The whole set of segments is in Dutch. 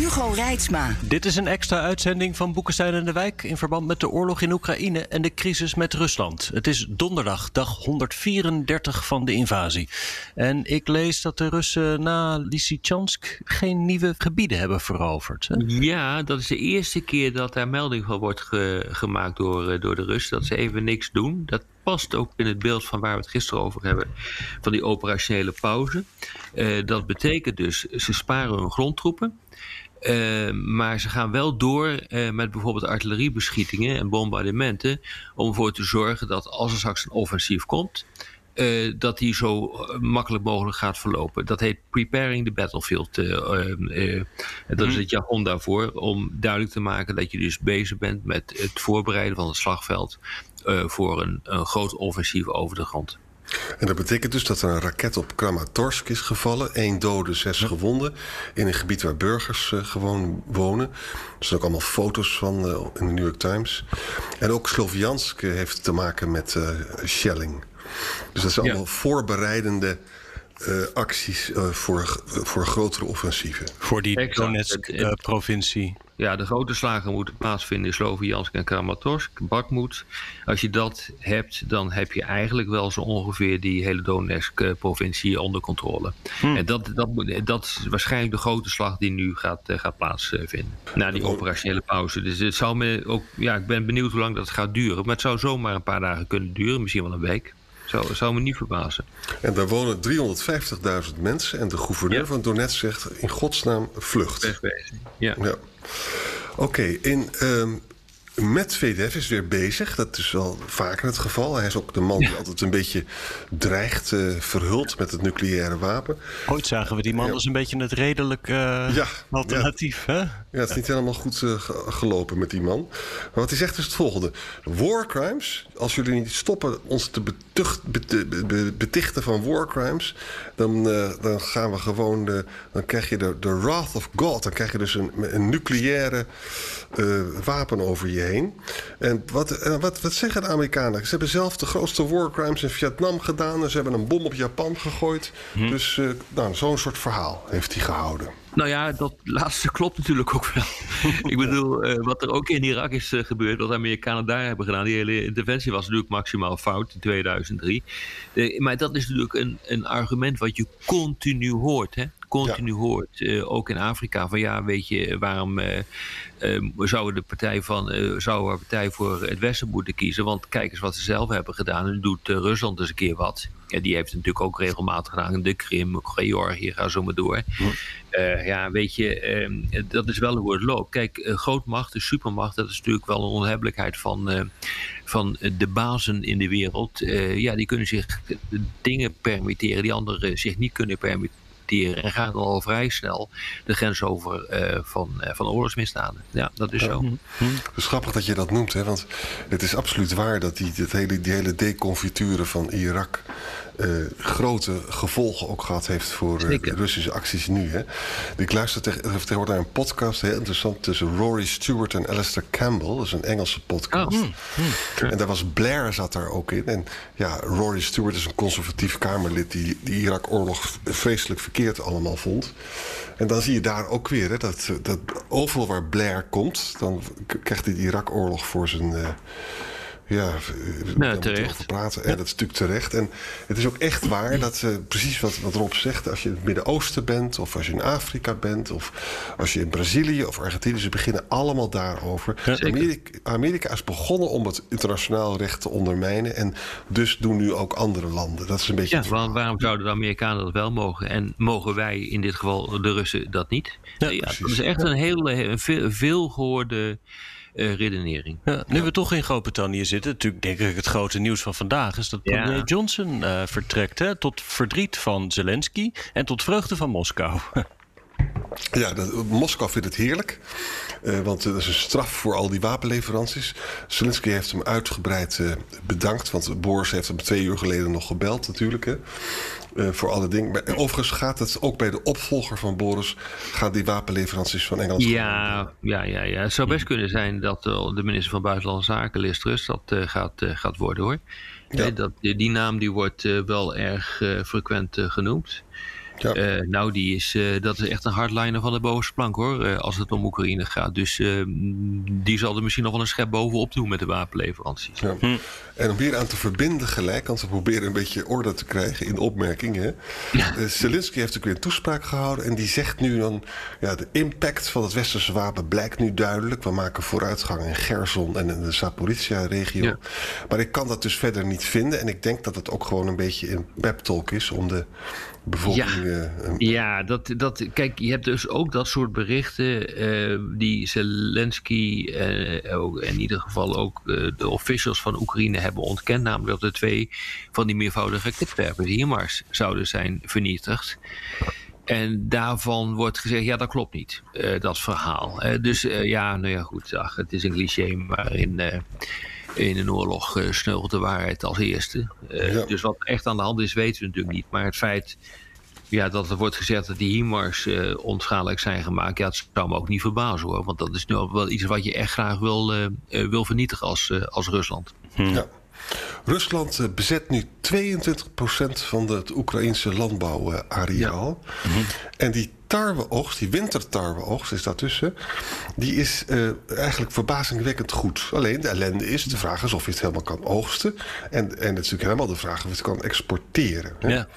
Hugo Reitsma. Dit is een extra uitzending van Boekenstein en de Wijk in verband met de oorlog in Oekraïne en de crisis met Rusland. Het is donderdag, dag 134 van de invasie. En ik lees dat de Russen na Lysychansk geen nieuwe gebieden hebben veroverd. Hè? Ja, dat is de eerste keer dat daar melding van wordt gemaakt door, eh, door de Russen. Dat ze even niks doen. Dat past ook in het beeld van waar we het gisteren over hebben, van die operationele pauze. Uh, dat betekent dus, ze sparen hun grondtroepen. Uh, maar ze gaan wel door uh, met bijvoorbeeld artilleriebeschietingen en bombardementen. Om ervoor te zorgen dat als er straks een offensief komt. Uh, dat die zo makkelijk mogelijk gaat verlopen. Dat heet preparing the battlefield. dat is het jargon daarvoor. Om duidelijk te maken dat je dus bezig bent met het voorbereiden van het slagveld. voor een, een groot offensief over de grond. En dat betekent dus dat er een raket op Kramatorsk is gevallen. Eén dode, zes gewonden. In een gebied waar burgers uh, gewoon wonen. Er zijn ook allemaal foto's van uh, in de New York Times. En ook Sloviansk heeft te maken met uh, shelling. Dus dat zijn allemaal ja. voorbereidende acties voor, voor grotere offensieven. Voor die Donetsk-provincie. Ja, de grote slagen moeten plaatsvinden in Sloviansk en Kramatorsk, Bakhmut. Als je dat hebt, dan heb je eigenlijk wel zo ongeveer die hele Donetsk-provincie onder controle. Hm. En dat, dat, dat is waarschijnlijk de grote slag die nu gaat, gaat plaatsvinden. Na die operationele pauze. Dus het zou me ook, ja, ik ben benieuwd hoe lang dat gaat duren. Maar het zou zomaar een paar dagen kunnen duren, misschien wel een week. Zou, zou me niet verbazen. En daar wonen 350.000 mensen. En de gouverneur ja. van Donetsk zegt in godsnaam vlucht. Wegwezen. Ja. ja. Oké, okay, in. Um, Medvedev is weer bezig. Dat is wel vaker het geval. Hij is ook de man die ja. altijd een beetje dreigt, uh, verhult met het nucleaire wapen. Ooit zagen we die man ja. als een beetje het redelijk uh, ja, alternatief. Hè? Ja, het is niet helemaal goed uh, gelopen met die man. Maar wat hij zegt is het volgende: War crimes, als jullie niet stoppen ons te betucht, bet, betichten van war crimes, dan, dan gaan we gewoon. De, dan krijg je de, de wrath of God. Dan krijg je dus een, een nucleaire wapen over je heen. En wat, wat, wat zeggen de Amerikanen? Ze hebben zelf de grootste war crimes in Vietnam gedaan. En ze hebben een bom op Japan gegooid. Hm. Dus uh, nou, zo'n soort verhaal heeft hij gehouden. Nou ja, dat laatste klopt natuurlijk ook wel. ik bedoel, uh, wat er ook in Irak is uh, gebeurd, wat de Amerikanen daar hebben gedaan, die hele interventie was natuurlijk maximaal fout in 2003. Uh, maar dat is natuurlijk een, een argument wat je continu hoort. Hè? Continu ja. hoort, uh, ook in Afrika, van ja, weet je, waarom uh, uh, zouden de partij van, zou een partij voor het Westen moeten kiezen? Want kijk eens wat ze zelf hebben gedaan. En doet Rusland eens een keer wat. Ja, die heeft het natuurlijk ook regelmatig gedaan. De Krim, Georgië, ga zo maar door. Ja, ja weet je, dat is wel hoe het loopt. Kijk, grootmacht, de supermacht, dat is natuurlijk wel een onhebbelijkheid van van de bazen in de wereld, uh, ja, die kunnen zich dingen permitteren die anderen zich niet kunnen permitteren. En gaan dan al vrij snel de grens over uh, van, uh, van oorlogsmisdaden. Ja, dat is zo. Het is grappig dat je dat noemt, hè? want het is absoluut waar dat die, dat hele, die hele deconfituren van Irak uh, grote gevolgen ook gehad heeft voor uh, de Russische acties nu. Hè. Ik luister tegenwoordig naar een podcast, heel interessant, tussen Rory Stewart en Alistair Campbell. Dat is een Engelse podcast. Oh. Mm, mm. En daar was Blair zat daar ook in. En ja, Rory Stewart is een conservatief Kamerlid die de Irak-oorlog vreselijk verkeerd allemaal vond. En dan zie je daar ook weer hè, dat, dat overal waar Blair komt, dan krijgt hij de Irak-oorlog voor zijn. Uh, ja, nou, terecht. over praten. En dat is natuurlijk terecht. En het is ook echt waar dat uh, precies wat, wat Rob zegt. Als je in het Midden-Oosten bent, of als je in Afrika bent, of als je in Brazilië of Argentinië, ze beginnen allemaal daarover. Ja, Amerika, Amerika, is begonnen om het internationaal recht te ondermijnen. En dus doen nu ook andere landen. Dat is een beetje. Ja, waarom, waarom zouden de Amerikanen dat wel mogen? En mogen wij in dit geval de Russen dat niet? Ja, ja dat is echt een hele een veel, veel gehoorde. Uh, redenering. Ja, nu ja. we toch in Groot-Brittannië zitten, natuurlijk denk ik het grote nieuws van vandaag is dat premier ja. Johnson uh, vertrekt hè, tot verdriet van Zelensky en tot vreugde van Moskou. Ja, dat, Moskou vindt het heerlijk. Uh, want dat is een straf voor al die wapenleveranties. Zelensky heeft hem uitgebreid uh, bedankt. Want Boris heeft hem twee uur geleden nog gebeld natuurlijk. Hè. Uh, voor alle dingen. Maar overigens gaat het ook bij de opvolger van Boris... gaan die wapenleveranties van Engeland... Ja, ja, ja, ja. Het zou best kunnen zijn dat de minister van Buitenlandse Zaken... Liz Truss, dat gaat, gaat worden hoor. Ja. dat, die naam die wordt wel erg frequent genoemd. Ja. Uh, nou, die is, uh, dat is echt een hardliner van de bovenste plank hoor, uh, als het om Oekraïne gaat. Dus die zal er misschien nog wel een schep bovenop doen met de wapenleveranties. Ja. Hm. En om hier aan te verbinden gelijk, want we proberen een beetje orde te krijgen in de opmerkingen. Ja. Zelensky heeft ook weer een toespraak gehouden en die zegt nu dan, ja, de impact van het westerse wapen blijkt nu duidelijk. We maken vooruitgang in Gerson en in de Zaporizhia-regio. Ja. Maar ik kan dat dus verder niet vinden en ik denk dat het ook gewoon een beetje een pep talk is om de bevolking. Ja, uh, ja dat, dat, kijk, je hebt dus ook dat soort berichten uh, die Zelensky uh, ook, in ieder geval ook de officials van Oekraïne hebben ontkend. Namelijk dat de twee van die meervoudige raketwerpers HIMARS zouden zijn vernietigd. En daarvan wordt gezegd, ja, dat klopt niet, dat verhaal. dus ja, nou ja, goed, ach, het is een cliché, maar in in een oorlog uh, sneuvelt de waarheid als eerste. Uh, Dus wat echt aan de hand is, weten we natuurlijk niet. Maar het feit ja, dat er wordt gezegd dat die HIMARS uh, onschadelijk zijn gemaakt, ja, dat zou me ook niet verbazen hoor. Want dat is nu wel iets wat je echt graag wil, wil vernietigen als, als Rusland. Hm. Ja. Rusland bezet nu 22% van het Oekraïnse landbouwareaal. Ja. Hm. En die tarweoogst, die wintertarweoogst is daartussen... die is uh, eigenlijk verbazingwekkend goed. Alleen de ellende is, de vraag is of je het helemaal kan oogsten. En, en het is natuurlijk helemaal de vraag of je het kan exporteren. Hè? Ja.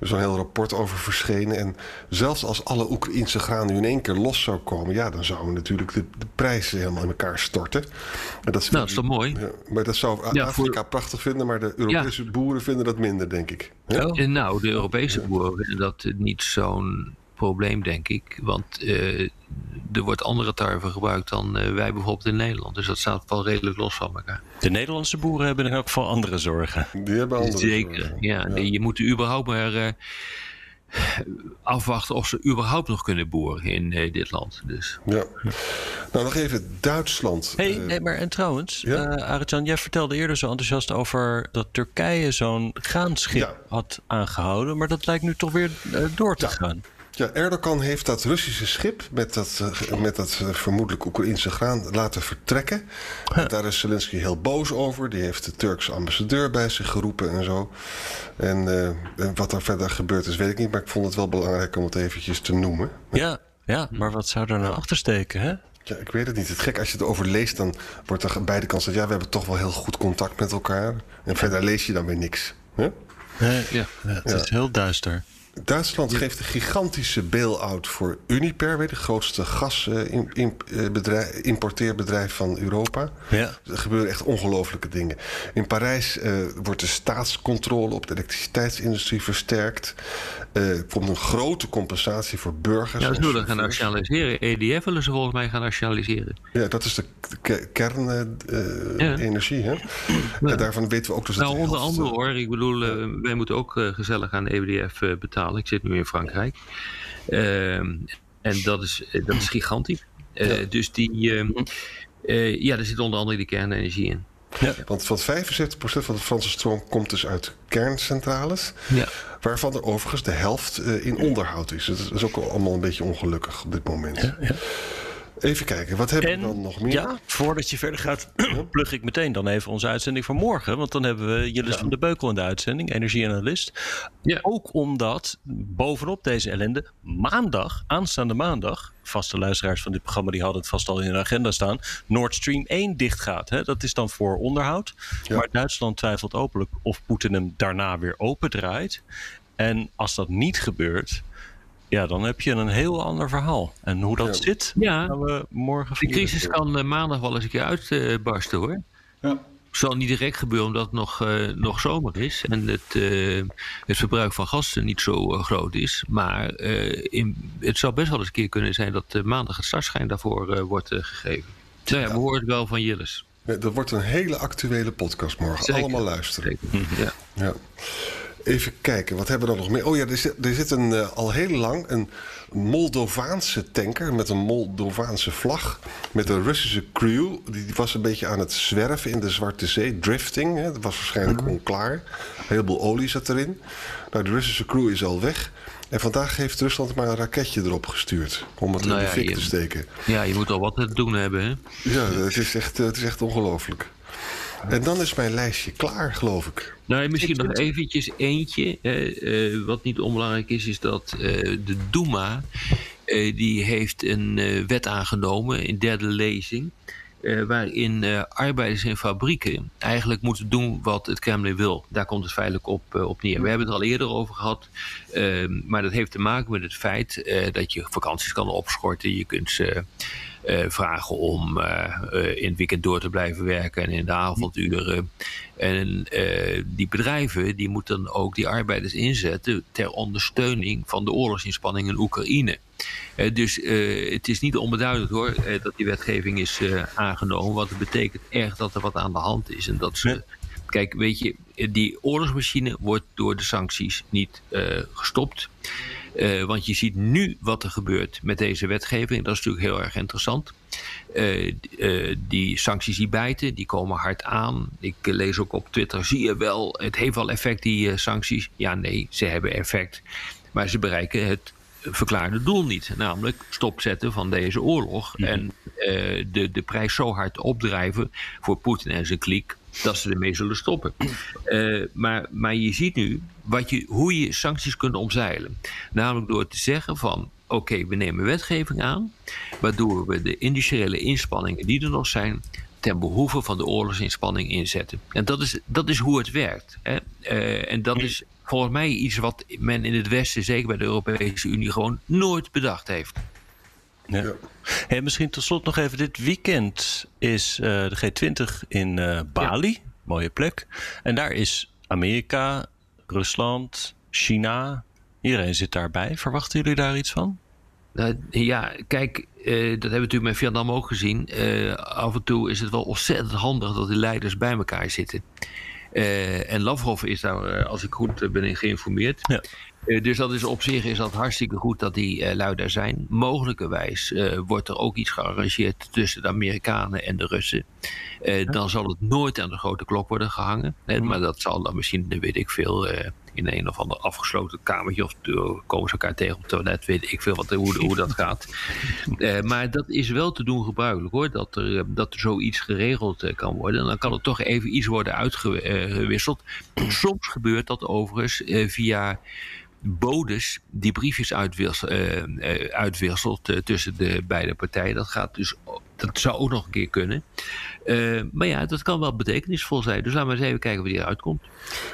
Er is een heel rapport over verschenen. En zelfs als alle Oekraïnse graan nu in één keer los zou komen... ja, dan zouden natuurlijk de, de prijzen helemaal in elkaar storten. En dat, nou, dat is toch mooi? Ja, maar dat zou Afrika prachtig vinden... maar de Europese boeren vinden dat minder, denk ik. Ja? Oh. Nou, de Europese boeren vinden dat niet zo'n probleem, denk ik. Want uh, er wordt andere tarwe gebruikt dan uh, wij bijvoorbeeld in Nederland. Dus dat staat wel redelijk los van elkaar. De Nederlandse boeren hebben in elk geval andere zorgen. Die hebben andere Zeker, zorgen. Ja, ja. Je moet überhaupt maar uh, afwachten of ze überhaupt nog kunnen boeren in uh, dit land. Dus. Ja. Nou, nog even Duitsland. Hey, uh, nee, maar en trouwens, ja? uh, Arjan, jij vertelde eerder zo enthousiast over dat Turkije zo'n graanschip ja. had aangehouden. Maar dat lijkt nu toch weer door te ja. gaan. Ja, Erdogan heeft dat Russische schip met dat, uh, met dat uh, vermoedelijk Oekraïnse graan laten vertrekken. Huh. Daar is Zelensky heel boos over. Die heeft de Turkse ambassadeur bij zich geroepen en zo. En, uh, en wat er verder gebeurd is, weet ik niet. Maar ik vond het wel belangrijk om het eventjes te noemen. Ja, ja maar wat zou er nou achter steken, hè? Ja, ik weet het niet. Het gek, als je het over leest, dan wordt er aan beide kanten ja, we hebben toch wel heel goed contact met elkaar. En verder lees je dan weer niks. Huh? ja, ja, het is heel duister. Duitsland geeft een gigantische bail-out voor Uniper, weer de grootste gasimporteerbedrijf van Europa. Ja. Er gebeuren echt ongelofelijke dingen. In Parijs uh, wordt de staatscontrole op de elektriciteitsindustrie versterkt. Uh, er komt een grote comsatie voor burgers. Ja, dat willen gaan nationaliseren. EDF willen ze volgens mij gaan nationaliseren. Ja, dat is de kernenergie. Uh, ja. ja. daarvan weten we ook dus nou, onder andere hoor. Ik bedoel, wij moeten ook gezellig aan EDF betalen. Ik zit nu in Frankrijk. Uh, en dat is, dat is gigantisch. Uh, ja. Dus die, uh, ja, er zit onder andere de kernenergie in. Ja. Want van 75% van de Franse stroom komt dus uit kerncentrales. Ja. Waarvan er overigens de helft in onderhoud is. Dat is ook allemaal een beetje ongelukkig op dit moment. Ja, ja. Even kijken, wat hebben en, we dan nog meer? Ja, voordat je verder gaat, plug ik meteen dan even onze uitzending van morgen. Want dan hebben we Jillis ja. van de Beukel in de uitzending, energieanalist. Ja. Ook omdat bovenop deze ellende maandag, aanstaande maandag... vaste luisteraars van dit programma die hadden het vast al in hun agenda staan... Nord Stream 1 dichtgaat. Hè? Dat is dan voor onderhoud. Ja. Maar Duitsland twijfelt openlijk of Poetin hem daarna weer opendraait. En als dat niet gebeurt ja, dan heb je een heel ander verhaal. En hoe dat ja. zit, ja. gaan we morgen De crisis kan uh, maandag wel eens een keer uitbarsten uh, hoor. Ja. Zal niet direct gebeuren omdat het nog, uh, nog zomer is en het, uh, het verbruik van gas niet zo groot is. Maar in, het zou best wel eens een keer kunnen zijn dat maandag het startschijn daarvoor wordt gegeven. Nou ja, we horen het wel van Jillis. Ja, dat wordt een hele actuele podcast morgen. Zeker. Allemaal luisteren. Zeker. Ja. ja. Even kijken, wat hebben we dan nog meer? Oh ja, er zit, er zit een, uh, al heel lang een Moldovaanse tanker met een Moldovaanse vlag. Met een Russische crew. Die, die was een beetje aan het zwerven in de Zwarte Zee. Drifting, hè. dat was waarschijnlijk mm onklaar. Een heleboel olie zat erin. Nou, de Russische crew is al weg. En vandaag heeft Rusland maar een raketje erop gestuurd. Om het nou in de fik te steken. Ja, je moet al wat te doen hebben, hè? Ja, het is echt, het is echt ongelooflijk. En dan is mijn lijstje klaar, geloof ik. Nou, misschien nog eventjes eentje. Uh, wat niet onbelangrijk is, is dat uh, de Duma... Uh, die heeft een wet aangenomen in derde lezing... waarin arbeiders in fabrieken eigenlijk moeten doen wat het Kremlin wil. Daar komt het feitelijk op, op neer. We hebben het er al eerder over gehad. Ehm, maar dat heeft te maken met het feit dat je vakanties kan opschorten. Je kunt ze uh, vragen om uh, in het weekend door te blijven werken en in de avonduren. En die bedrijven die moeten dan ook die arbeiders inzetten ter ondersteuning van de oorlogsinspanning in Oekraïne. dus het is niet onbeduidend hoor dat die wetgeving is aangenomen. Want het betekent echt dat er wat aan de hand is. En dat ze. Kijk, weet je, die oorlogsmachine wordt door de sancties niet gestopt. Uh, want je ziet nu wat er gebeurt met deze wetgeving. Dat is natuurlijk heel erg interessant. Uh, uh, die sancties die bijten, die komen hard aan. Ik lees ook op Twitter, zie je wel, het heeft wel effect die sancties. Ja, nee, ze hebben effect. Maar ze bereiken het verklaarde doel niet. Namelijk stopzetten van deze oorlog. Mhm. En de, de prijs zo hard opdrijven voor Poetin en zijn kliek dat ze ermee zullen stoppen. Uh, maar, maar je ziet nu wat je, hoe je sancties kunt omzeilen. Namelijk door te zeggen van oké, we nemen wetgeving aan, waardoor we de industriële inspanningen die er nog zijn, ten behoeve van de oorlogsinspanning inzetten. En dat is, dat is hoe het werkt. Hè? Uh, en dat is volgens mij iets wat men in het Westen, zeker bij de Europese Unie, gewoon nooit bedacht heeft. Ja. Hey, misschien tot slot nog even. Dit weekend is uh, de G20 in uh, Bali. Ja. Mooie plek. En daar is Amerika, Rusland, China. Iedereen zit daarbij. Verwachten jullie daar iets van? Uh, ja, kijk, dat hebben we natuurlijk met Vietnam ook gezien. af en toe is het wel ontzettend handig dat de leiders bij elkaar zitten. En Lavrov is daar, als ik goed ben geïnformeerd. Ja. Uh, dus dat is op zich is dat hartstikke goed dat die uh, lui daar zijn. Mogelijkerwijs uh, wordt er ook iets gearrangeerd tussen de Amerikanen en de Russen. Dan zal het nooit aan de grote klok worden gehangen. maar dat zal dan misschien, weet ik veel, in een of ander afgesloten kamertje of komen ze elkaar tegen op het toilet, weet ik veel wat, hoe, hoe dat gaat. maar dat is wel te doen gebruikelijk hoor, dat er, dat er zoiets geregeld kan worden. En dan kan er toch even iets worden uitgewisseld. Soms gebeurt dat overigens via bodes die briefjes uitwisselt, uh, uitwisselt uh, tussen de beide partijen. Dat gaat dus, dat zou ook nog een keer kunnen. maar ja, dat kan wel betekenisvol zijn. Dus laten we eens even kijken wie eruit komt.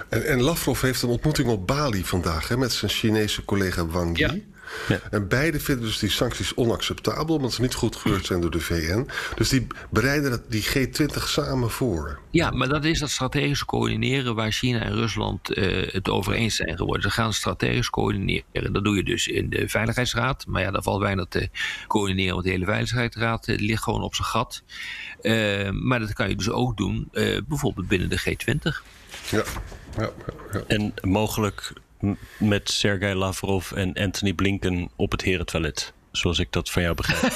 En, en Lavrov heeft een ontmoeting op Bali vandaag hè, met zijn Chinese collega Wang Yi. Ja. Ja. En beide vinden dus die sancties onacceptabel, omdat ze niet goedgekeurd zijn door de VN. Dus die bereiden die G20 samen voor. Ja, maar dat is dat strategisch coördineren waar China en Rusland uh, het over eens zijn geworden. Ze gaan strategisch coördineren. Dat doe je dus in de Veiligheidsraad. Maar ja, daar valt weinig te coördineren, want de hele Veiligheidsraad uh, ligt gewoon op zijn gat. Uh, maar dat kan je dus ook doen, bijvoorbeeld binnen de G20. Ja. Ja, ja, En mogelijk met Sergei Lavrov en Anthony Blinken op het herentoilet. Zoals ik dat van jou begrijp.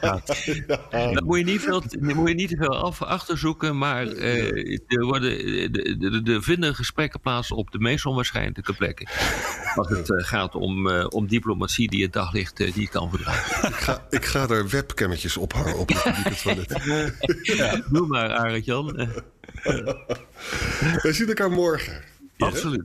dat moet je niet veel, moet je niet te veel af, achterzoeken, maar uh, er, worden, de, de, vinden gesprekken plaats op de meest onwaarschijnlijke plekken. Als het uh, gaat om, uh, om diplomatie die het daglicht uh, niet kan verdragen. Ik ga, ik ga er webcammetjes ophangen op het toilet. ja, doe maar, Arend-Jan. We zien elkaar morgen. Absoluut.